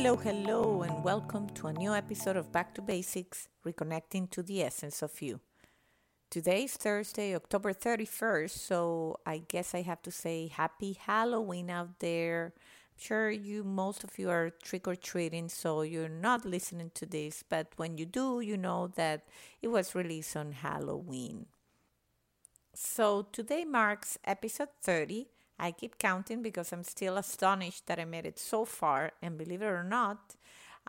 Hello, hello, and welcome to a new episode of Back to Basics Reconnecting to the Essence of You. Today is Thursday, October 31st, so I guess I have to say happy Halloween out there. I'm sure you, most of you are trick or treating, so you're not listening to this, but when you do, you know that it was released on Halloween. So today marks episode 30 I keep counting because I'm still astonished that I made it so far. And believe it or not,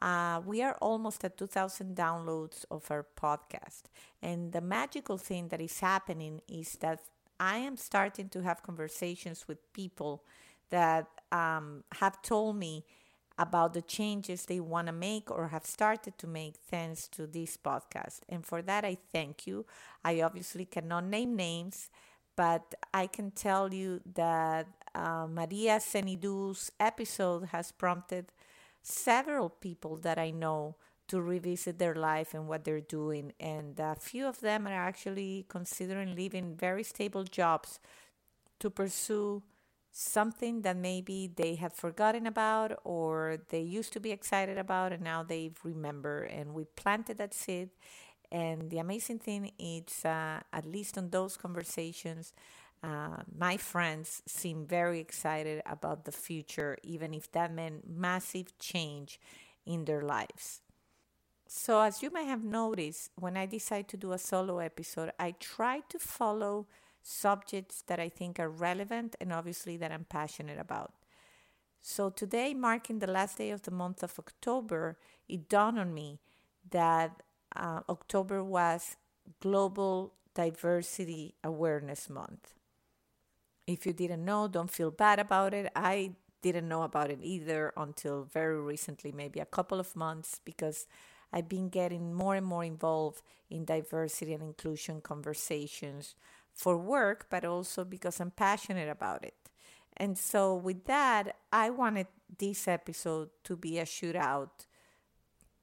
uh, we are almost at 2,000 downloads of our podcast. And the magical thing that is happening is that I am starting to have conversations with people that um, have told me about the changes they want to make or have started to make thanks to this podcast. And for that, I thank you. I obviously cannot name names but I can tell you that uh, Maria Senidu's episode has prompted several people that I know to revisit their life and what they're doing. And a few of them are actually considering leaving very stable jobs to pursue something that maybe they had forgotten about or they used to be excited about and now they remember. And we planted that seed and the amazing thing is, uh, at least on those conversations, uh, my friends seem very excited about the future, even if that meant massive change in their lives. So, as you may have noticed, when I decide to do a solo episode, I try to follow subjects that I think are relevant and obviously that I'm passionate about. So, today, marking the last day of the month of October, it dawned on me that uh, October was Global Diversity Awareness Month. If you didn't know, don't feel bad about it. I didn't know about it either until very recently, maybe a couple of months, because I've been getting more and more involved in diversity and inclusion conversations for work, but also because I'm passionate about it. And so, with that, I wanted this episode to be a shootout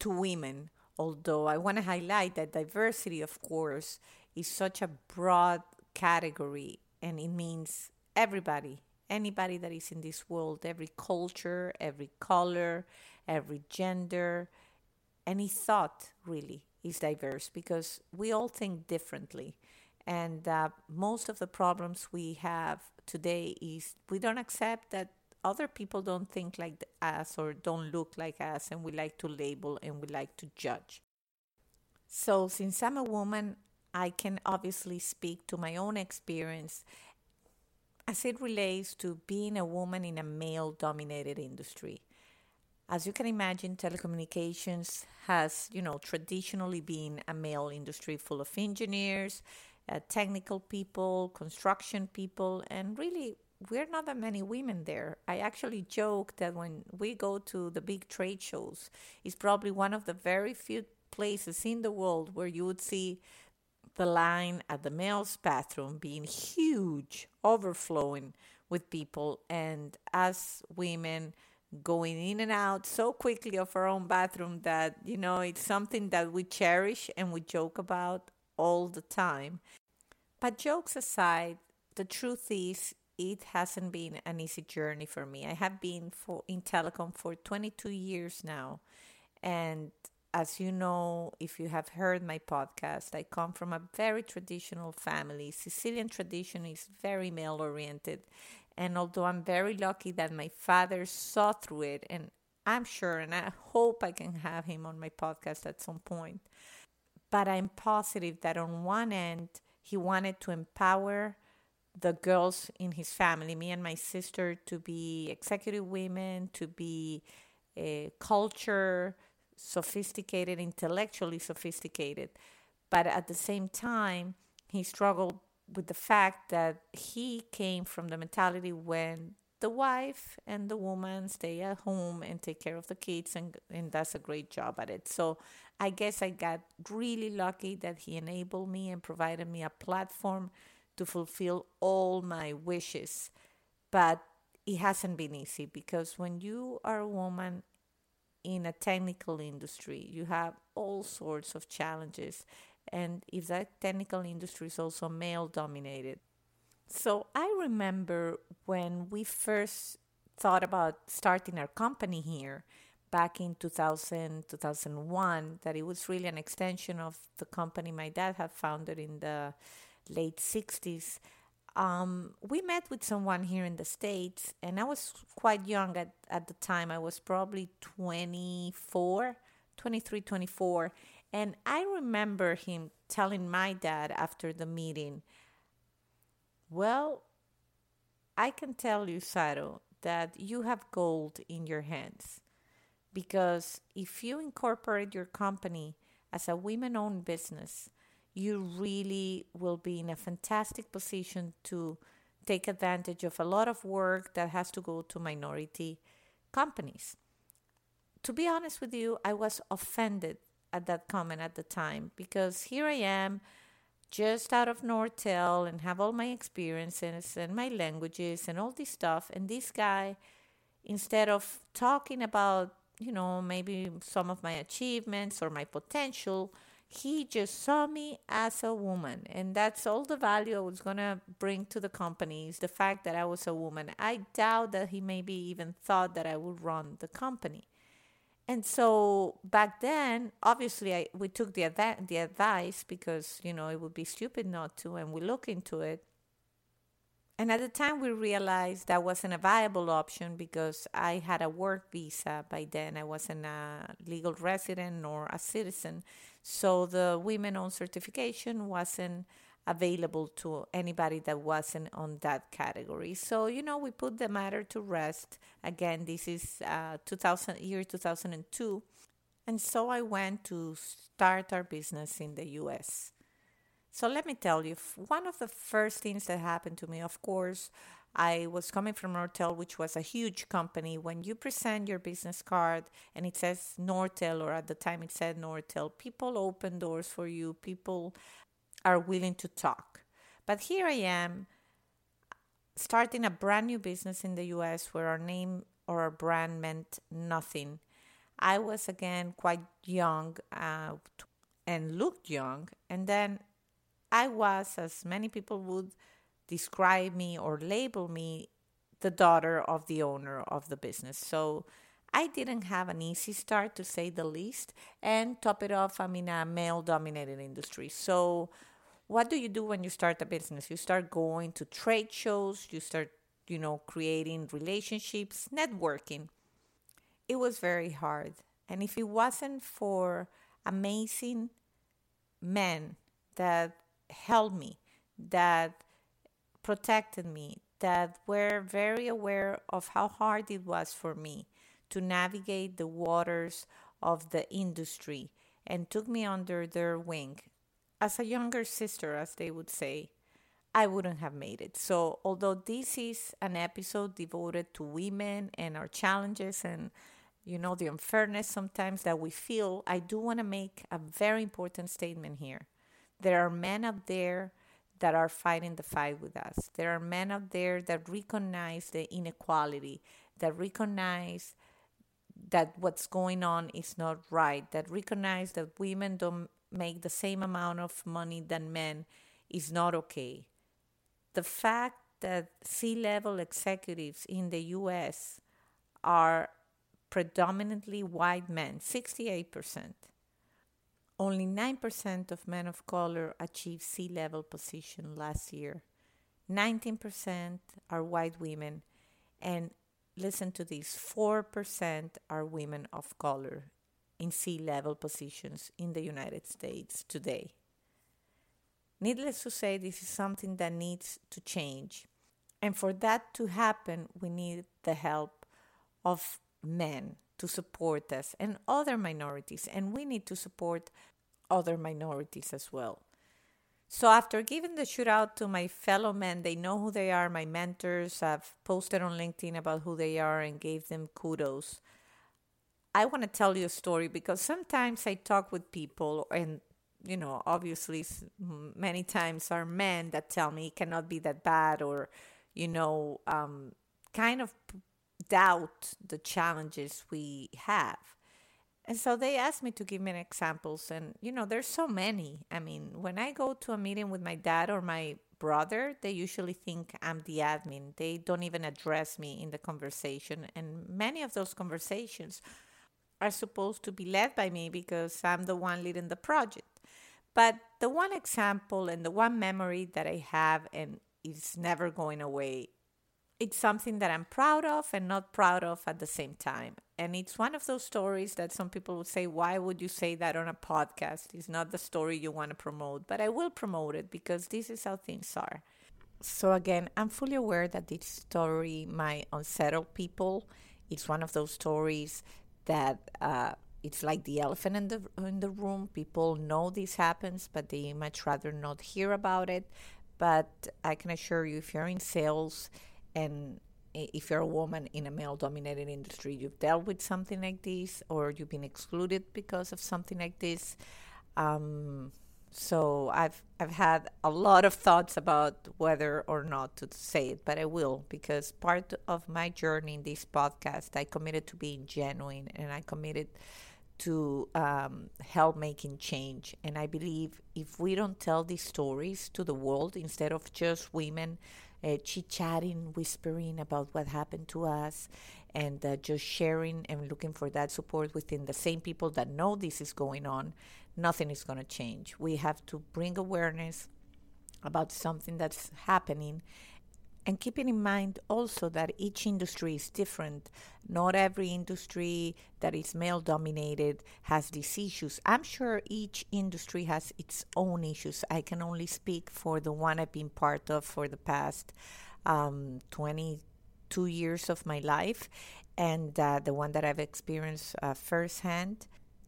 to women although I want to highlight that diversity, of course, is such a broad category and it means everybody, anybody that is in this world, every culture, every color, every gender, any thought really is diverse because we all think differently. And uh, most of the problems we have today is we don't accept that other people don't think like us or don't look like us, and we like to label and we like to judge. So, since I'm a woman, I can obviously speak to my own experience as it relates to being a woman in a male dominated industry. As you can imagine, telecommunications has, you know, traditionally been a male industry full of engineers, uh, technical people, construction people, and really we're not that many women there. I actually joke that when we go to the big trade shows, it's probably one of the very few places in the world where you would see the line at the male's bathroom being huge, overflowing with people, and us women going in and out so quickly of our own bathroom that, you know, it's something that we cherish and we joke about all the time. But jokes aside, the truth is it hasn't been an easy journey for me. I have been for in telecom for 22 years now. And as you know, if you have heard my podcast, I come from a very traditional family. Sicilian tradition is very male oriented. And although I'm very lucky that my father saw through it, and I'm sure and I hope I can have him on my podcast at some point, but I'm positive that on one end, he wanted to empower the girls in his family, me and my sister, to be executive women, to be a culture sophisticated, intellectually sophisticated. But at the same time, he struggled with the fact that he came from the mentality when the wife and the woman stay at home and take care of the kids and, and does a great job at it. So I guess I got really lucky that he enabled me and provided me a platform to fulfill all my wishes. But it hasn't been easy because when you are a woman in a technical industry, you have all sorts of challenges. And if that technical industry is also male dominated, so I remember when we first thought about starting our company here back in 2000, 2001, that it was really an extension of the company my dad had founded in the late 60s. Um, we met with someone here in the States, and I was quite young at, at the time. I was probably 24, 23, 24. And I remember him telling my dad after the meeting, well, I can tell you, Saro, that you have gold in your hands. Because if you incorporate your company as a women owned business, you really will be in a fantastic position to take advantage of a lot of work that has to go to minority companies. To be honest with you, I was offended at that comment at the time because here I am just out of Nortel and have all my experiences and my languages and all this stuff. And this guy, instead of talking about, you know, maybe some of my achievements or my potential, he just saw me as a woman. And that's all the value I was going to bring to the company is the fact that I was a woman. I doubt that he maybe even thought that I would run the company. And so back then, obviously, I, we took the, adva- the advice because, you know, it would be stupid not to, and we look into it. And at the time, we realized that wasn't a viable option because I had a work visa by then. I wasn't a legal resident nor a citizen. So the women on certification wasn't available to anybody that wasn't on that category. So, you know, we put the matter to rest. Again, this is uh, 2000, year 2002. And so I went to start our business in the US. So let me tell you, one of the first things that happened to me, of course, I was coming from Nortel, which was a huge company. When you present your business card and it says Nortel, or at the time it said Nortel, people open doors for you. People are willing to talk. But here I am starting a brand new business in the US where our name or our brand meant nothing. I was again quite young uh, and looked young. And then I was, as many people would describe me or label me, the daughter of the owner of the business. So I didn't have an easy start, to say the least. And top it off, I'm in a male dominated industry. So what do you do when you start a business? You start going to trade shows, you start, you know, creating relationships, networking. It was very hard. And if it wasn't for amazing men that held me, that protected me, that were very aware of how hard it was for me to navigate the waters of the industry and took me under their wing as a younger sister, as they would say, I wouldn't have made it. So, although this is an episode devoted to women and our challenges and you know the unfairness sometimes that we feel, I do want to make a very important statement here. There are men out there that are fighting the fight with us. There are men out there that recognize the inequality, that recognize that what's going on is not right, that recognize that women don't make the same amount of money than men is not okay. The fact that C level executives in the US are predominantly white men, 68%. Only 9% of men of color achieved C level position last year. 19% are white women, and listen to this 4% are women of color in C level positions in the United States today. Needless to say, this is something that needs to change. And for that to happen, we need the help of men to support us and other minorities, and we need to support other minorities as well. So after giving the shout out to my fellow men, they know who they are, my mentors. I've posted on LinkedIn about who they are and gave them kudos. I want to tell you a story because sometimes I talk with people, and you know, obviously, many times are men that tell me it cannot be that bad, or you know, um, kind of doubt the challenges we have. And so they asked me to give me examples. And, you know, there's so many. I mean, when I go to a meeting with my dad or my brother, they usually think I'm the admin. They don't even address me in the conversation. And many of those conversations are supposed to be led by me because I'm the one leading the project. But the one example and the one memory that I have and is never going away it's something that I'm proud of and not proud of at the same time. And it's one of those stories that some people would say, Why would you say that on a podcast? It's not the story you want to promote, but I will promote it because this is how things are. So, again, I'm fully aware that this story might unsettle people. It's one of those stories that uh, it's like the elephant in the in the room. People know this happens, but they much rather not hear about it. But I can assure you, if you're in sales, and if you're a woman in a male dominated industry, you've dealt with something like this, or you've been excluded because of something like this. Um, so I've I've had a lot of thoughts about whether or not to say it, but I will because part of my journey in this podcast, I committed to being genuine and I committed to um, help making change. And I believe if we don't tell these stories to the world instead of just women uh, chit chatting, whispering about what happened to us, and uh, just sharing and looking for that support within the same people that know this is going on, nothing is going to change. We have to bring awareness about something that's happening and keeping in mind also that each industry is different. Not every industry that is male dominated has these issues. I'm sure each industry has its own issues. I can only speak for the one I've been part of for the past um, 22 years of my life and uh, the one that I've experienced uh, firsthand.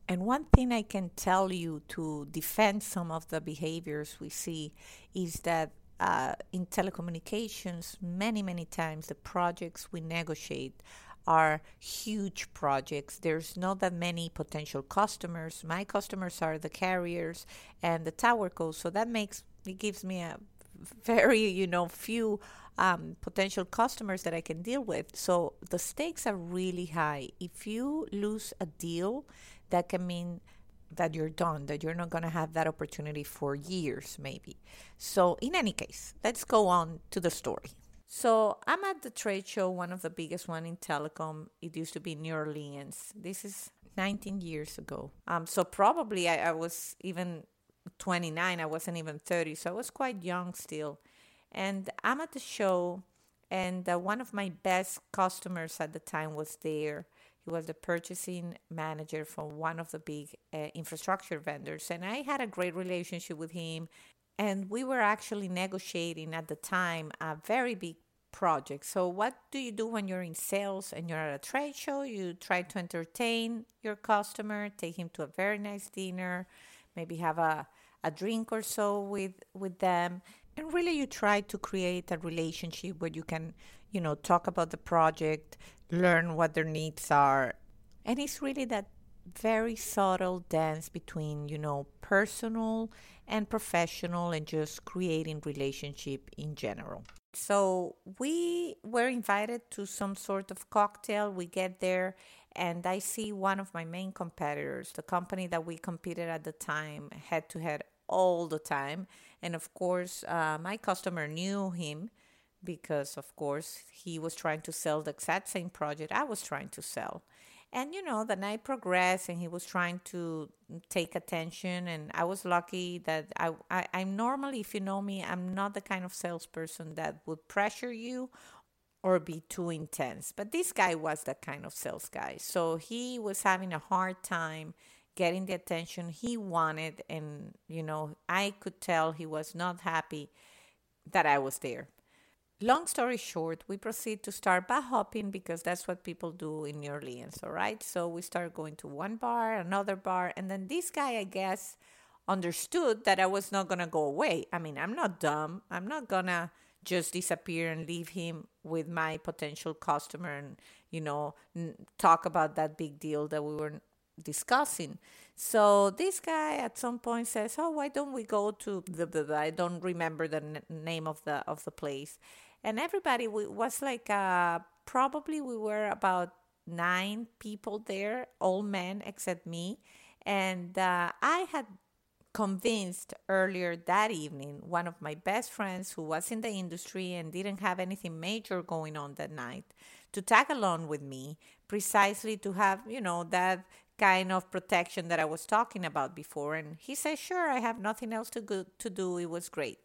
And one thing I can tell you to defend some of the behaviors we see is that uh, in telecommunications, many, many times the projects we negotiate are huge projects. There's not that many potential customers. My customers are the carriers and the tower cos, so that makes it gives me a very, you know, few um, potential customers that I can deal with. So the stakes are really high. If you lose a deal, that can mean that you're done, that you're not going to have that opportunity for years, maybe. So, in any case, let's go on to the story. So, I'm at the trade show, one of the biggest one in telecom. It used to be New Orleans. This is 19 years ago. Um, so probably I, I was even 29. I wasn't even 30, so I was quite young still. And I'm at the show, and uh, one of my best customers at the time was there he was the purchasing manager for one of the big uh, infrastructure vendors. And I had a great relationship with him. And we were actually negotiating at the time a very big project. So, what do you do when you're in sales and you're at a trade show? You try to entertain your customer, take him to a very nice dinner, maybe have a, a drink or so with, with them. And really, you try to create a relationship where you can, you know, talk about the project, learn what their needs are. And it's really that very subtle dance between, you know, personal and professional and just creating relationship in general. So we were invited to some sort of cocktail. We get there and I see one of my main competitors, the company that we competed at the time head to head all the time. And of course, uh, my customer knew him because of course he was trying to sell the exact same project I was trying to sell. And you know, the night progressed and he was trying to take attention and I was lucky that I, I I'm normally if you know me, I'm not the kind of salesperson that would pressure you or be too intense. But this guy was that kind of sales guy. So he was having a hard time getting the attention he wanted and you know, I could tell he was not happy that I was there long story short, we proceed to start bar hopping because that's what people do in New Orleans, all right? So we start going to one bar, another bar, and then this guy, I guess, understood that I was not going to go away. I mean, I'm not dumb. I'm not going to just disappear and leave him with my potential customer and, you know, talk about that big deal that we were discussing. So this guy at some point says, "Oh, why don't we go to the, the, the I don't remember the n- name of the of the place." And everybody was like uh, probably we were about nine people there, all men except me. And uh, I had convinced earlier that evening one of my best friends who was in the industry and didn't have anything major going on that night to tag along with me precisely to have, you know, that kind of protection that I was talking about before. And he said, Sure, I have nothing else to, go, to do. It was great.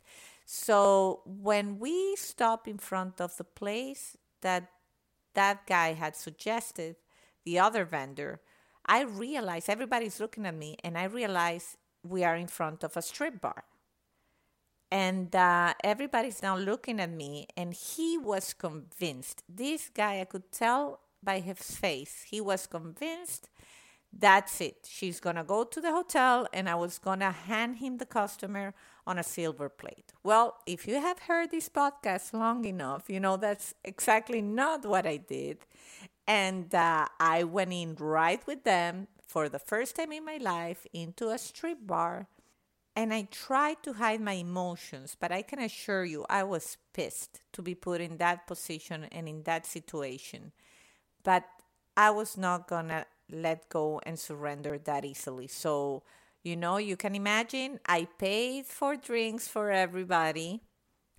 So when we stopped in front of the place that that guy had suggested, the other vendor, I realized everybody's looking at me, and I realized we are in front of a strip bar. And uh, everybody's now looking at me, and he was convinced. This guy, I could tell by his face, he was convinced that's it. She's going to go to the hotel and I was going to hand him the customer on a silver plate. Well, if you have heard this podcast long enough, you know that's exactly not what I did. And uh, I went in right with them for the first time in my life into a strip bar. And I tried to hide my emotions, but I can assure you I was pissed to be put in that position and in that situation. But I was not to let go and surrender that easily. So, you know, you can imagine I paid for drinks for everybody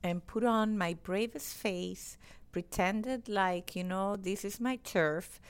and put on my bravest face, pretended like, you know, this is my turf.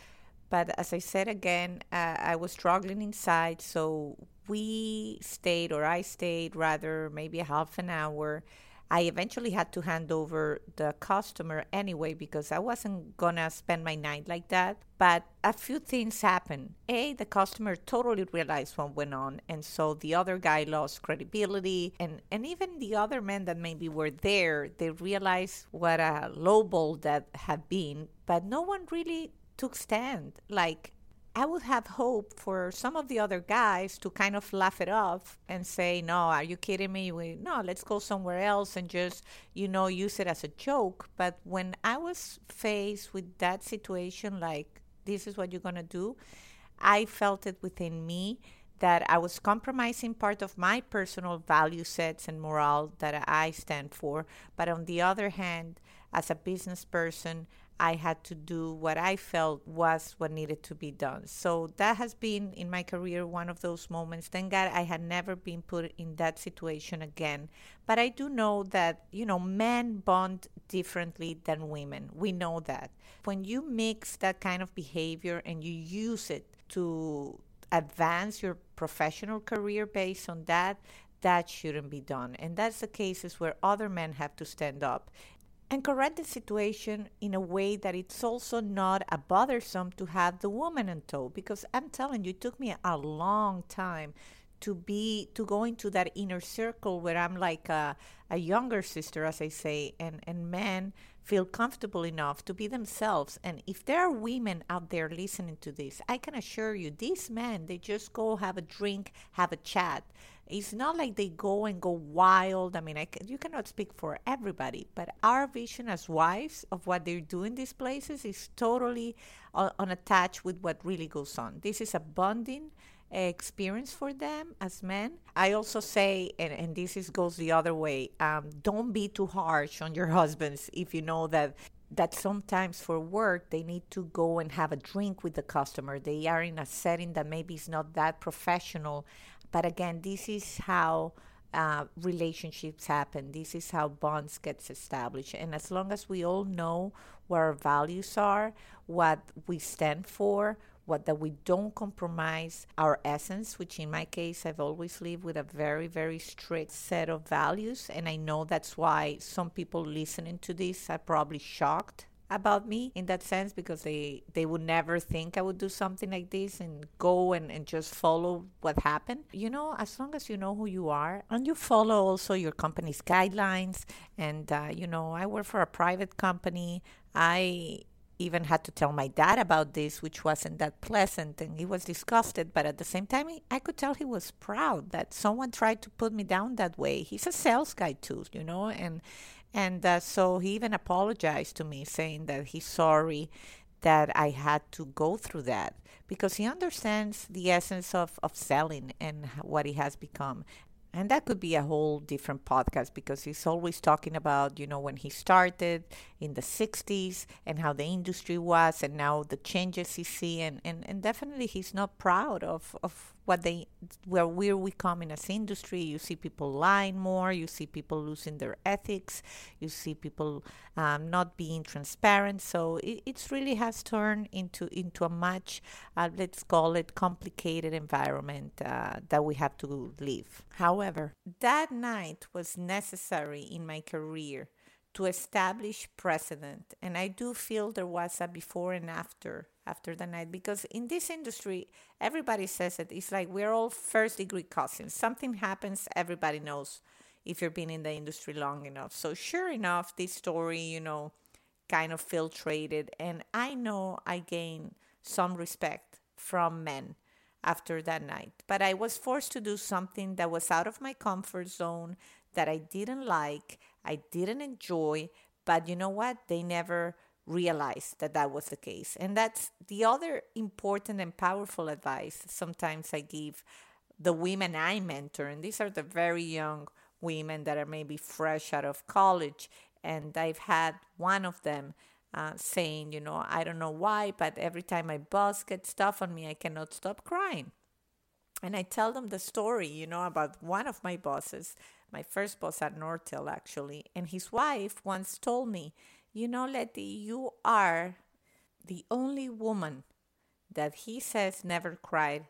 But as I said again, uh, I was struggling inside. So we stayed, or I stayed rather, maybe half an hour I eventually had to hand over the customer anyway because I wasn't gonna spend my night like that. But a few things happened. A, the customer totally realized what went on, and so the other guy lost credibility, and and even the other men that maybe were there, they realized what a lowball that had been, but no one really took stand. Like I would have hope for some of the other guys to kind of laugh it off and say, "No, are you kidding me? We, no, let's go somewhere else and just, you know, use it as a joke." But when I was faced with that situation, like this is what you're gonna do, I felt it within me that I was compromising part of my personal value sets and morale that I stand for. But on the other hand, as a business person, I had to do what I felt was what needed to be done. So that has been in my career one of those moments. Thank God I had never been put in that situation again. But I do know that, you know, men bond differently than women. We know that. When you mix that kind of behavior and you use it to advance your professional career based on that, that shouldn't be done. And that's the cases where other men have to stand up and correct the situation in a way that it's also not a bothersome to have the woman in tow because i'm telling you it took me a long time to be to go into that inner circle where i'm like a, a younger sister as i say and and men feel comfortable enough to be themselves. And if there are women out there listening to this i can assure you these men they just go have a drink have a chat it's not like they go and go wild. I mean, I, you cannot speak for everybody, but our vision as wives of what they do in these places is totally uh, unattached with what really goes on. This is a bonding experience for them as men. I also say, and, and this is, goes the other way, um, don't be too harsh on your husbands if you know that that sometimes for work they need to go and have a drink with the customer. They are in a setting that maybe is not that professional but again, this is how uh, relationships happen. This is how bonds gets established. And as long as we all know what our values are, what we stand for, what that we don't compromise our essence, which in my case I've always lived with a very, very strict set of values. And I know that's why some people listening to this are probably shocked about me in that sense because they they would never think I would do something like this and go and, and just follow what happened. You know, as long as you know who you are and you follow also your company's guidelines and uh, you know, I work for a private company. I even had to tell my dad about this, which wasn't that pleasant, and he was disgusted. But at the same time, I could tell he was proud that someone tried to put me down that way. He's a sales guy too, you know, and and uh, so he even apologized to me, saying that he's sorry that I had to go through that because he understands the essence of, of selling and what he has become. And that could be a whole different podcast because he's always talking about, you know, when he started in the 60s and how the industry was and now the changes he see. And, and, and definitely he's not proud of, of what they where where we come in as industry you see people lying more you see people losing their ethics you see people um, not being transparent so it it's really has turned into into a much uh, let's call it complicated environment uh, that we have to live however that night was necessary in my career to establish precedent. And i do feel there was a before and after after the night because in this industry everybody says it. It's like we're all first degree cousins. Something happens everybody knows if you've been in the industry long enough. So sure enough this story you know kind of filtrated. And i know i gained some respect from men after that night. But i was forced to do something that was out of my comfort zone that i didn't like i didn't enjoy but you know what they never realize that that was the case. And that's the other important and powerful advice sometimes I give the women I mentor. And these are the very young women that are maybe fresh out of college. And I've had one of them uh, saying, you know, I don't know why, but every time my boss gets stuff on me, I cannot stop crying. And I tell them the story, you know, about one of my bosses, my first boss at Nortel, actually. And his wife once told me, you know, Letty, you are the only woman that he says never cried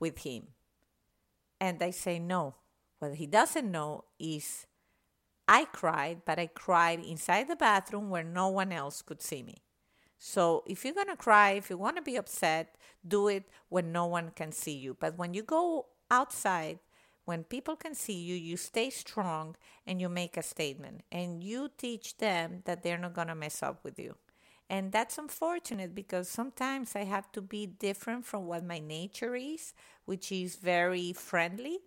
with him. And I say, no. What he doesn't know is I cried, but I cried inside the bathroom where no one else could see me. So if you're going to cry, if you want to be upset, do it when no one can see you. But when you go outside when people can see you, you stay strong and you make a statement and you teach them that they're not going to mess up with you. And that's unfortunate because sometimes I have to be different from what my nature is, which is very friendly.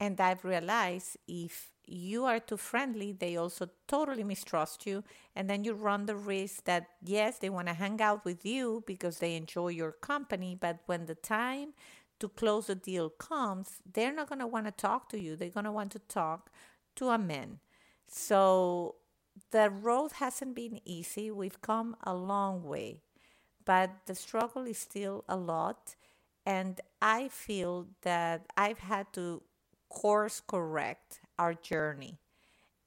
And I've realized if you are too friendly, they also totally mistrust you. And then you run the risk that, yes, they want to hang out with you because they enjoy your company. But when the time to close a deal comes, they're not going to want to talk to you. They're going to want to talk to a man. So the road hasn't been easy. We've come a long way, but the struggle is still a lot. And I feel that I've had to course correct our journey.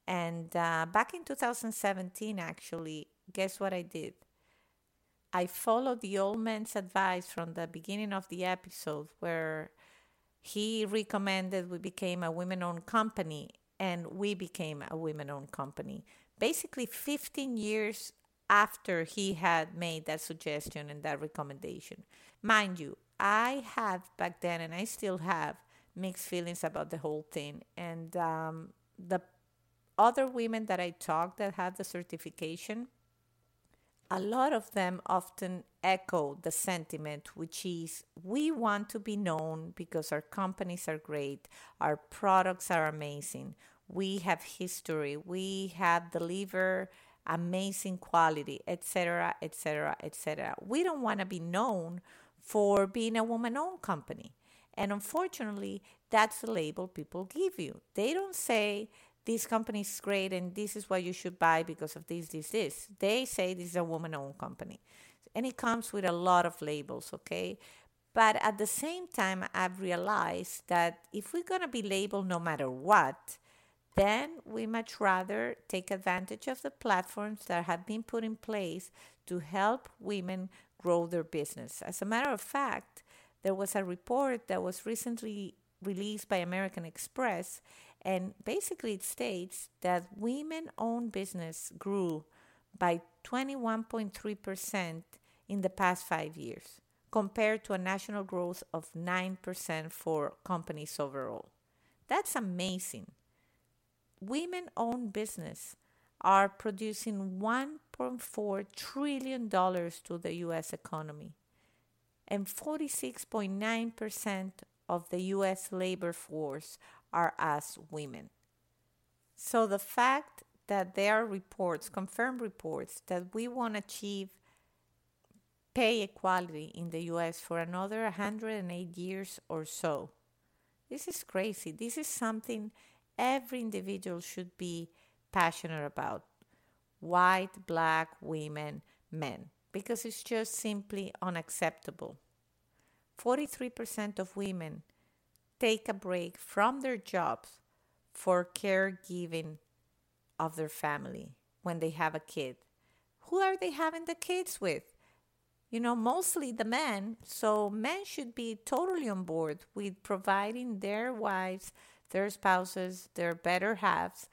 And uh, back in 2017, actually, guess what I did? I followed the old man's advice from the beginning of the episode where he recommended we became a women owned company and we became a women owned company. Basically, 15 years after he had made that suggestion and that recommendation. Mind you, I had back then and I still have mixed feelings about the whole thing. And um, the other women that I talked that have the certification, a lot of them often echo the sentiment, which is we want to be known because our companies are great, our products are amazing, we have history, we have delivered amazing quality, etc., etc., etc. We don't want to be known for being a woman owned company. And unfortunately, that's the label people give you. They don't say, this company is great and this is what you should buy because of this, this, this. They say this is a woman owned company. And it comes with a lot of labels, okay? But at the same time, I've realized that if we're going to be labeled no matter what, then we much rather take advantage of the platforms that have been put in place to help women grow their business. As a matter of fact, there was a report that was recently released by American Express and basically, it states that women owned business grew by 21.3% in the past five years, compared to a national growth of 9% for companies overall. That's amazing. Women owned business are producing $1.4 trillion to the US economy. And 46.9% of the US labor force are as women. So the fact that there are reports, confirmed reports, that we want to achieve pay equality in the US for another 108 years or so. This is crazy. This is something every individual should be passionate about white, black, women, men because it's just simply unacceptable. 43% of women take a break from their jobs for caregiving of their family when they have a kid. Who are they having the kids with? You know, mostly the men. So men should be totally on board with providing their wives, their spouses, their better halves,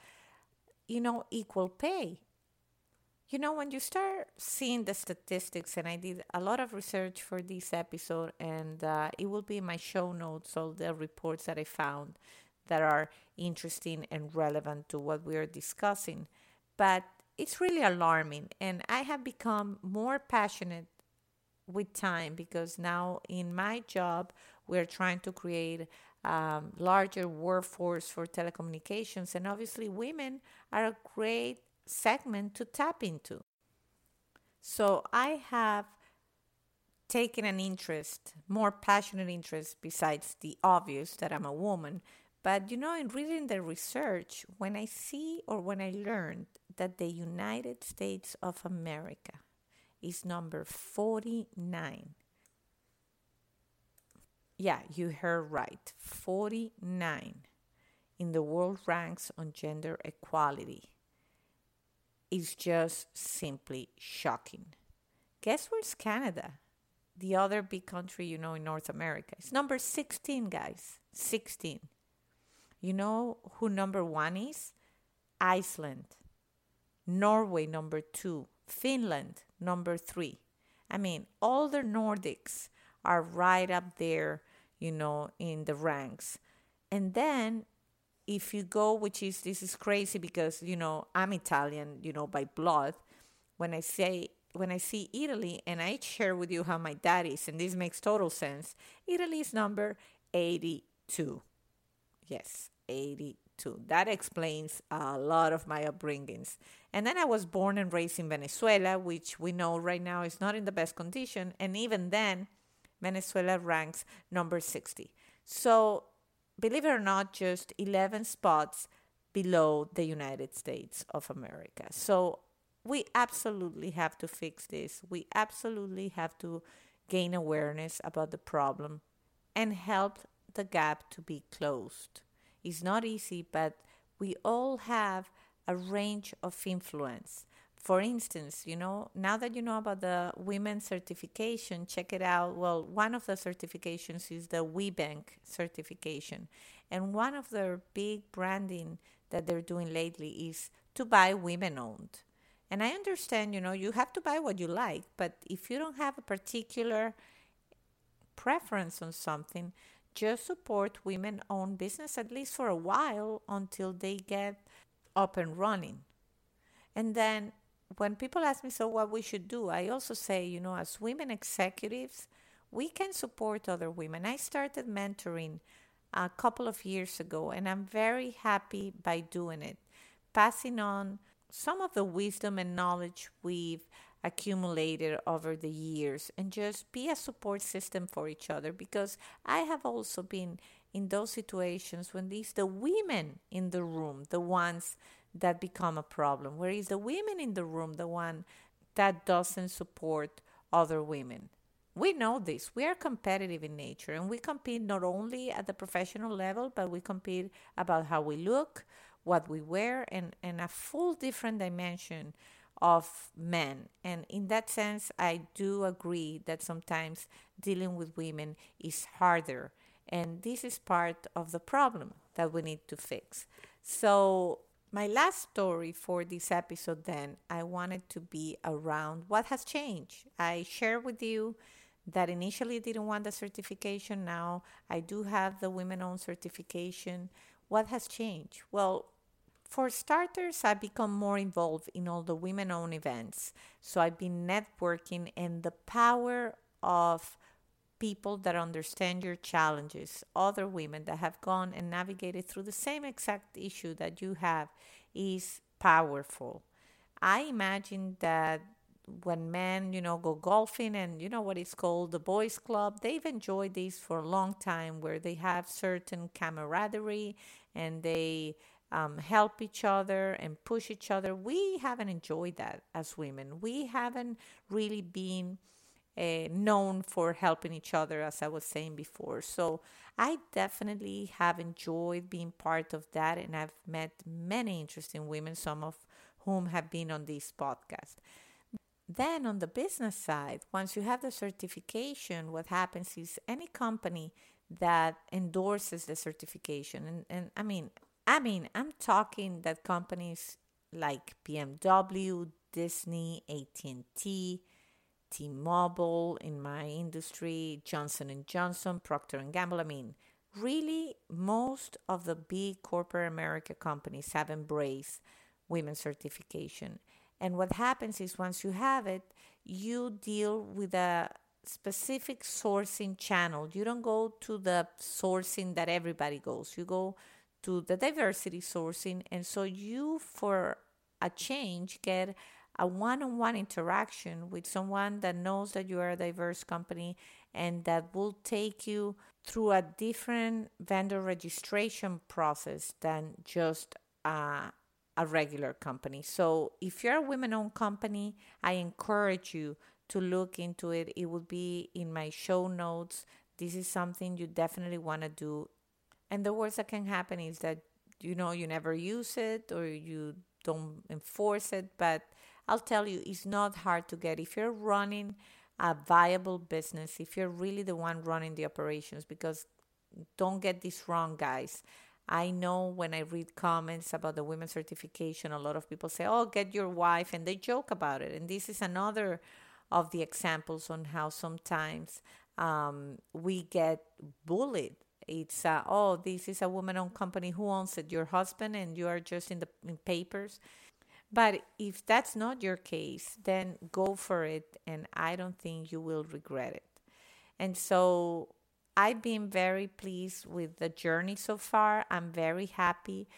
you know, equal pay. You know, when you start seeing the statistics, and I did a lot of research for this episode, and uh, it will be in my show notes, all the reports that I found that are interesting and relevant to what we are discussing. But it's really alarming, and I have become more passionate with time because now in my job, we're trying to create um, larger workforce for telecommunications, and obviously, women are a great segment to tap into. So I have taken an interest, more passionate interest, besides the obvious that I'm a woman. But you know, in reading the research, when I see or when I learned that the United States of America is number 49. Yeah, you heard right. 49 in the world ranks on gender equality is just simply shocking. Guess where's Canada? The other big country, you know, in North America. It's number 16, guys. 16. You know who number one is? Iceland. Norway, number two. Finland, number three. I mean, all the Nordics are right up there, you know, in the ranks. And then if you go, which is this is crazy because you know I'm Italian, you know by blood. When I say when I see Italy, and I share with you how my dad is, and this makes total sense. Italy is number 82. Yes, 82. That explains a lot of my upbringings. And then I was born and raised in Venezuela, which we know right now is not in the best condition. And even then, Venezuela ranks number 60. So believe it or not, just 11 spots below the United States of America. So we absolutely have to fix this. We absolutely have to gain awareness about the problem and help the gap to be closed. It's not easy, but we all have a range of influence for instance, you know, now that you know about the women's certification, check it out. Well, one of the certifications is the WBENC certification. And one of their big branding that they're doing lately is to buy women owned. And I understand, you know, you have to buy what you like, but if you don't have a particular preference on something, just support women owned business at least for a while until they get up and running. And then when people ask me, so what we should do, I also say, you know, as women executives, we can support other women. I started mentoring a couple of years ago, and I'm very happy by doing it, passing on some of the wisdom and knowledge we've accumulated over the years and just be a support system for each other because I have also been in those situations when these the women in the room, the ones that become a problem, whereas the women in the room, the one that doesn't support other women. We know this. We are competitive in nature and we compete not only at the professional level, but we compete about how we look, what we wear, and, and a full different dimension of men. And in that sense, I do agree that sometimes dealing with women is harder. And this is part of the problem that we need to fix. So my last story for this episode, then, I wanted to be around what has changed. I share with you that initially didn't want the certification. Now I do have the women owned certification. What has changed? Well, For starters, I've become more involved in all the women owned events. So I've been networking and the power of people that understand your challenges, other women that have gone and navigated through the same exact issue that you have, is powerful. I imagine that when men, you know, go golfing and you know what it's called, the boys club, they've enjoyed this for a long time where they have certain camaraderie and they um, help each other and push each other. We haven't enjoyed that as women. We haven't really been uh, known for helping each other, as I was saying before. So I definitely have enjoyed being part of that, and I've met many interesting women, some of whom have been on this podcast. Then, on the business side, once you have the certification, what happens is any company that endorses the certification, and, and I mean, I mean, I'm talking that companies like BMW, Disney, AT&T, T-Mobile in my industry, Johnson and Johnson, Procter and Gamble. I mean, really most of the big corporate America companies have embraced women's certification. And what happens is once you have it, you deal with a specific sourcing channel. You don't go to the sourcing that everybody goes. You go to the diversity sourcing and so you for a change get a one-on-one interaction with someone that knows that you are a diverse company and that will take you through a different vendor registration process than just uh, a regular company. So if you're a women-owned company, I encourage you to look into it. It will be in my show notes. This is something you definitely want to do. And the worst that can happen is that you know you never use it or you don't enforce it, but I'll tell you, it's not hard to get. If you're running a viable business, if you're really the one running the operations, because don't get this wrong, guys. I know when I read comments about the women's certification, a lot of people say, oh, get your wife, and they joke about it. And this is another of the examples on how sometimes um, we get bullied. It's, uh, oh, this is a woman owned company. Who owns it? Your husband, and you are just in the in papers. But if that's not your case, then go for it. And I don't think you will regret it. And so I've been very pleased with the journey so far. I'm very happy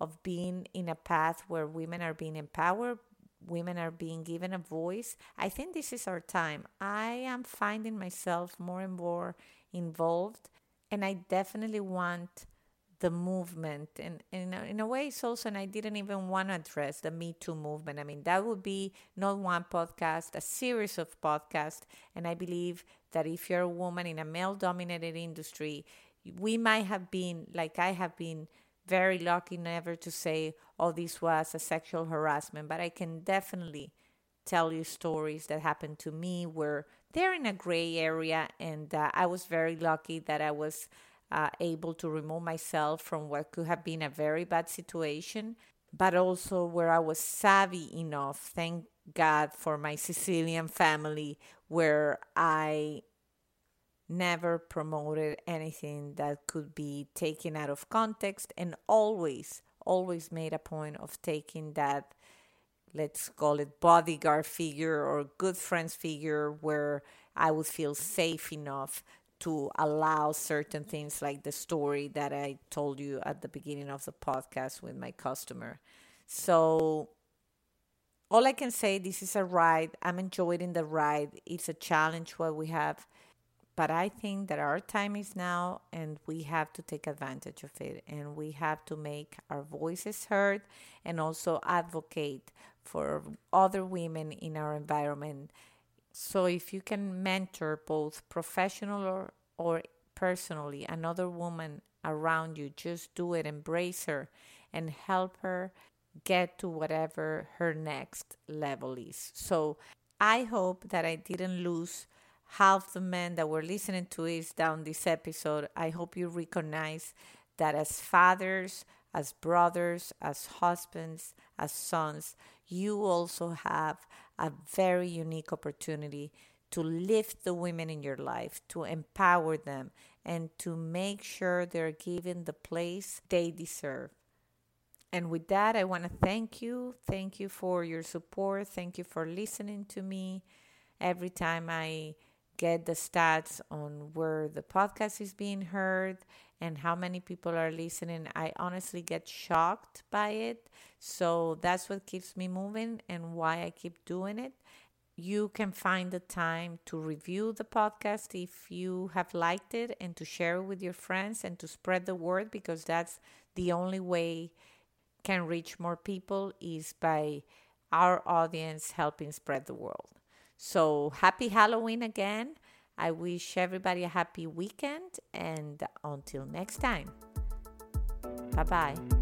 of being in a path where women are being empowered, women are being given a voice. I think this is our time. I am finding myself more and more involved, and I definitely want the movement. And, and in a way it's also and i didn't even want to address the me too movement. I mean that would be not one podcast a series of podcasts. And i believe that if you're a woman in a male dominated industry we might have been like i have been very lucky never to say oh this was a sexual harassment. But i can definitely tell you stories that happened to me where they're in a gray area. And uh, i was very lucky that i was uh, able to remove myself from what could have been a very bad situation, but also where I was savvy enough, thank God for my Sicilian family, where I never promoted anything that could be taken out of context and always, always made a point of taking that, let's call it bodyguard figure or good friends figure, where I would feel safe enough to allow certain things like the story that I told you at the beginning of the podcast with my customer. So all I can say this is a ride. I'm enjoying the ride. It's a challenge what we have, but I think that our time is now and we have to take advantage of it and we have to make our voices heard and also advocate for other women in our environment so if you can mentor both professional or, or personally another woman around you, just do it, embrace her and help her get to whatever her next level is. So I hope that I didn't lose half the men that were listening to us down this episode. I hope you recognize that as fathers, as brothers, as husbands, as sons, you also have a very unique opportunity to lift the women in your life, to empower them, and to make sure they're given the place they deserve. And with that, I want to thank you. Thank you for your support. Thank you for listening to me. Every time I get the stats on where the podcast is being heard and how many people are listening, I honestly get shocked by it. So that's what keeps me moving and why I keep doing it. You can find the time to review the podcast if you have liked it and to share it with your friends and to spread the word because that's the only way can reach more people is by our audience helping spread the word. So happy Halloween again. I wish everybody a happy weekend and until next time. Bye bye.